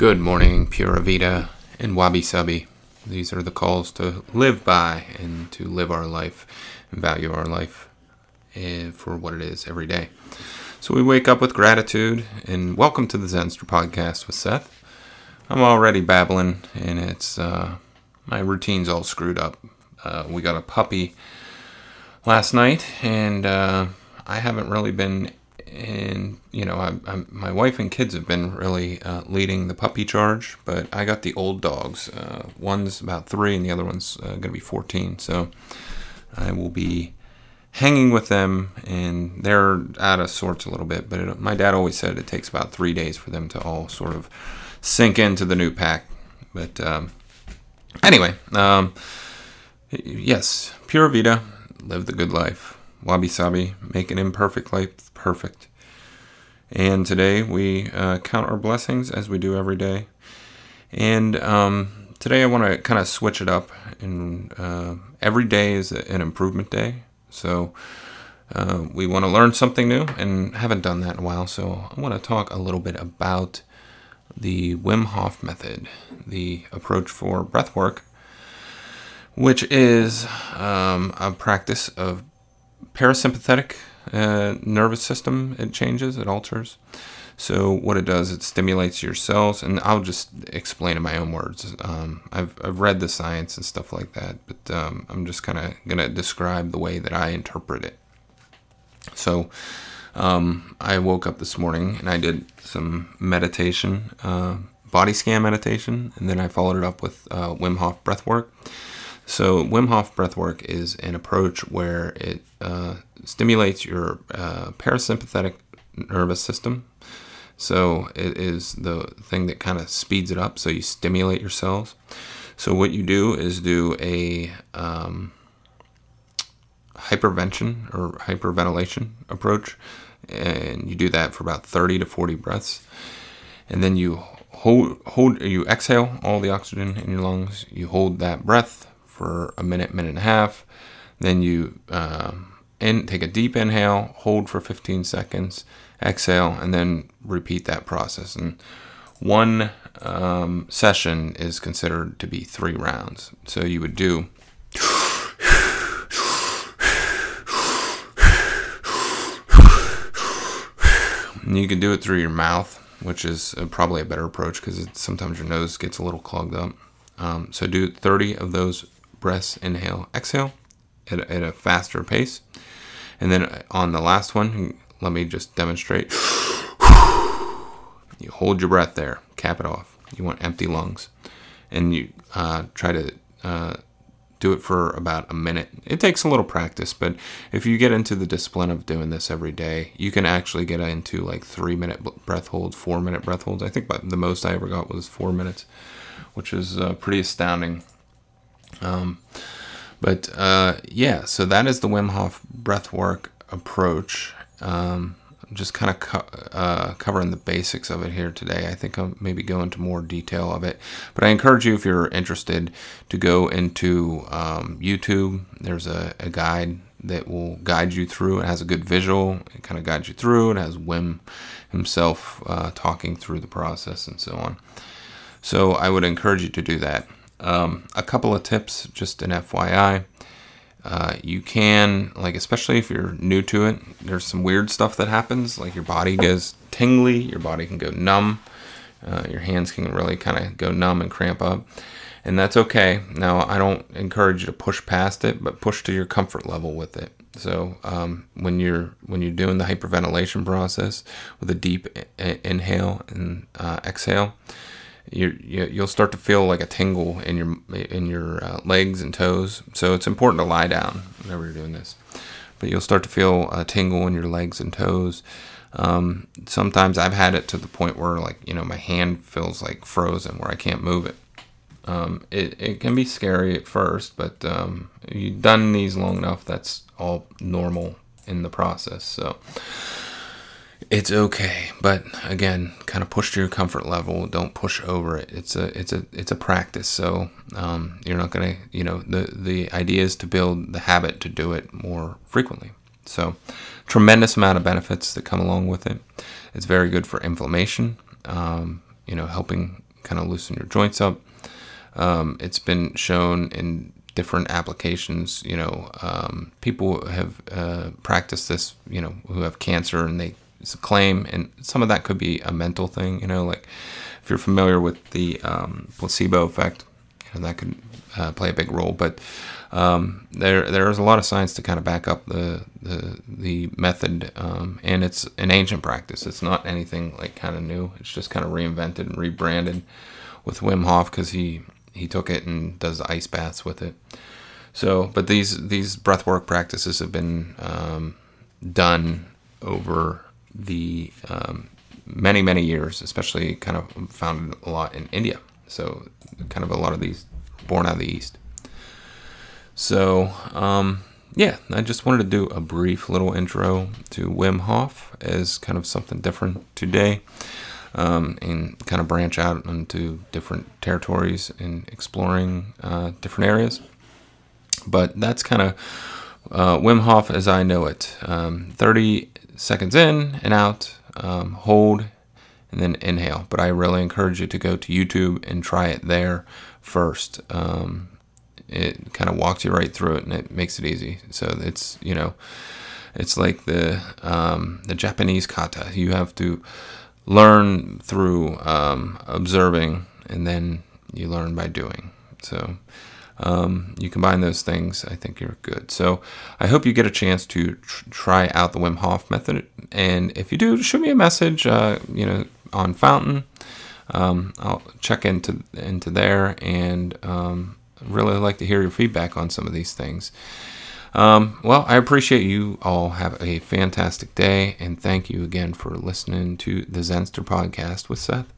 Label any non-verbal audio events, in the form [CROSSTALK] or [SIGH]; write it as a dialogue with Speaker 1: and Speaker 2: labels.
Speaker 1: Good morning, Pura Vida and Wabi Sabi. These are the calls to live by and to live our life and value our life eh, for what it is every day. So we wake up with gratitude and welcome to the Zenster podcast with Seth. I'm already babbling and it's uh, my routine's all screwed up. Uh, we got a puppy last night and uh, I haven't really been and you know, I, I, my wife and kids have been really uh, leading the puppy charge, but I got the old dogs. Uh, one's about three, and the other one's uh, going to be 14. So I will be hanging with them, and they're out of sorts a little bit. But it, my dad always said it takes about three days for them to all sort of sink into the new pack. But um, anyway, um, yes, Pura Vida, live the good life. Wabi Sabi, make an imperfect life perfect. And today we uh, count our blessings as we do every day. And um, today I want to kind of switch it up. And uh, every day is an improvement day. So uh, we want to learn something new and haven't done that in a while. So I want to talk a little bit about the Wim Hof method, the approach for breath work, which is um, a practice of parasympathetic uh, nervous system. It changes, it alters. So what it does, it stimulates your cells, and I'll just explain in my own words. Um, I've I've read the science and stuff like that, but um, I'm just kind of gonna describe the way that I interpret it. So um, I woke up this morning and I did some meditation, uh, body scan meditation, and then I followed it up with uh, Wim Hof breath work. So Wim Hof breathwork is an approach where it uh, stimulates your uh, parasympathetic nervous system. So it is the thing that kind of speeds it up. So you stimulate your cells. So what you do is do a um, hypervention or hyperventilation approach, and you do that for about 30 to 40 breaths, and then you hold hold you exhale all the oxygen in your lungs. You hold that breath for a minute, minute and a half. Then you um, in, take a deep inhale, hold for 15 seconds, exhale, and then repeat that process. And one um, session is considered to be three rounds. So you would do. you can do it through your mouth, which is probably a better approach because sometimes your nose gets a little clogged up. Um, so do 30 of those breaths, inhale, exhale at a, at a faster pace. And then on the last one, let me just demonstrate. [SIGHS] You hold your breath there, cap it off. You want empty lungs. And you uh, try to uh, do it for about a minute. It takes a little practice, but if you get into the discipline of doing this every day, you can actually get into like three minute breath holds, four minute breath holds. I think the most I ever got was four minutes, which is uh, pretty astounding. Um, but uh, yeah, so that is the Wim Hof breathwork approach. Um, just kind of co- uh, covering the basics of it here today. I think I'll maybe go into more detail of it. But I encourage you, if you're interested, to go into um, YouTube. There's a, a, guide that will guide you through. It has a good visual. It kind of guides you through. It has Wim himself uh, talking through the process and so on. So I would encourage you to do that. Um, a couple of tips, just an FYI. Uh, you can, like, especially if you're new to it, there's some weird stuff that happens. Like, your body goes tingly, your body can go numb, uh, your hands can really kind of go numb and cramp up. And that's okay. Now, I don't encourage you to push past it, but push to your comfort level with it. So um, when you're when you're doing the hyperventilation process with a deep I- inhale and uh, exhale, you you'll start to feel like a tingle in your in your uh, legs and toes. So it's important to lie down whenever you're doing this. But you'll start to feel a tingle in your legs and toes. Um, sometimes I've had it to the point where like you know my hand feels like frozen where I can't move it. Um, it, it can be scary at first, but um, you've done these long enough, that's all normal in the process. So it's okay but again kind of push to your comfort level don't push over it it's a it's a it's a practice so um, you're not gonna you know the the idea is to build the habit to do it more frequently so tremendous amount of benefits that come along with it it's very good for inflammation um, you know helping kind of loosen your joints up. Um, it's been shown in different applications. You know, um, people have uh, practiced this. You know, who have cancer and they claim, and some of that could be a mental thing. You know, like if you're familiar with the um, placebo effect, you know, that could uh, play a big role. But um, there there is a lot of science to kind of back up the the the method, um, and it's an ancient practice. It's not anything like kind of new. It's just kind of reinvented and rebranded with Wim Hof because he he took it and does ice baths with it. So, but these these breathwork practices have been um, done over the um, many many years, especially kind of found a lot in India. So, kind of a lot of these born out of the east. So, um, yeah, I just wanted to do a brief little intro to Wim Hof as kind of something different today um, and kind of branch out into different territories and exploring uh, different areas. But that's kind of uh, Wim Hof as I know it. Um, 30 seconds in and out, um, hold, and then inhale. But I really encourage you to go to YouTube and try it there first. Um, it kind of walks you right through it and it makes it easy. So it's, you know, it's like the um, the Japanese kata. You have to learn through um, observing, and then you learn by doing. So um, you combine those things, I think you're good. So I hope you get a chance to tr- try out the Wim Hof method, and if you do, shoot me a message. Uh, you know, on Fountain. Um, I'll check into into there, and um, really like to hear your feedback on some of these things. Um, well, I appreciate you all. Have a fantastic day, and thank you again for listening to the Zenster podcast with Seth.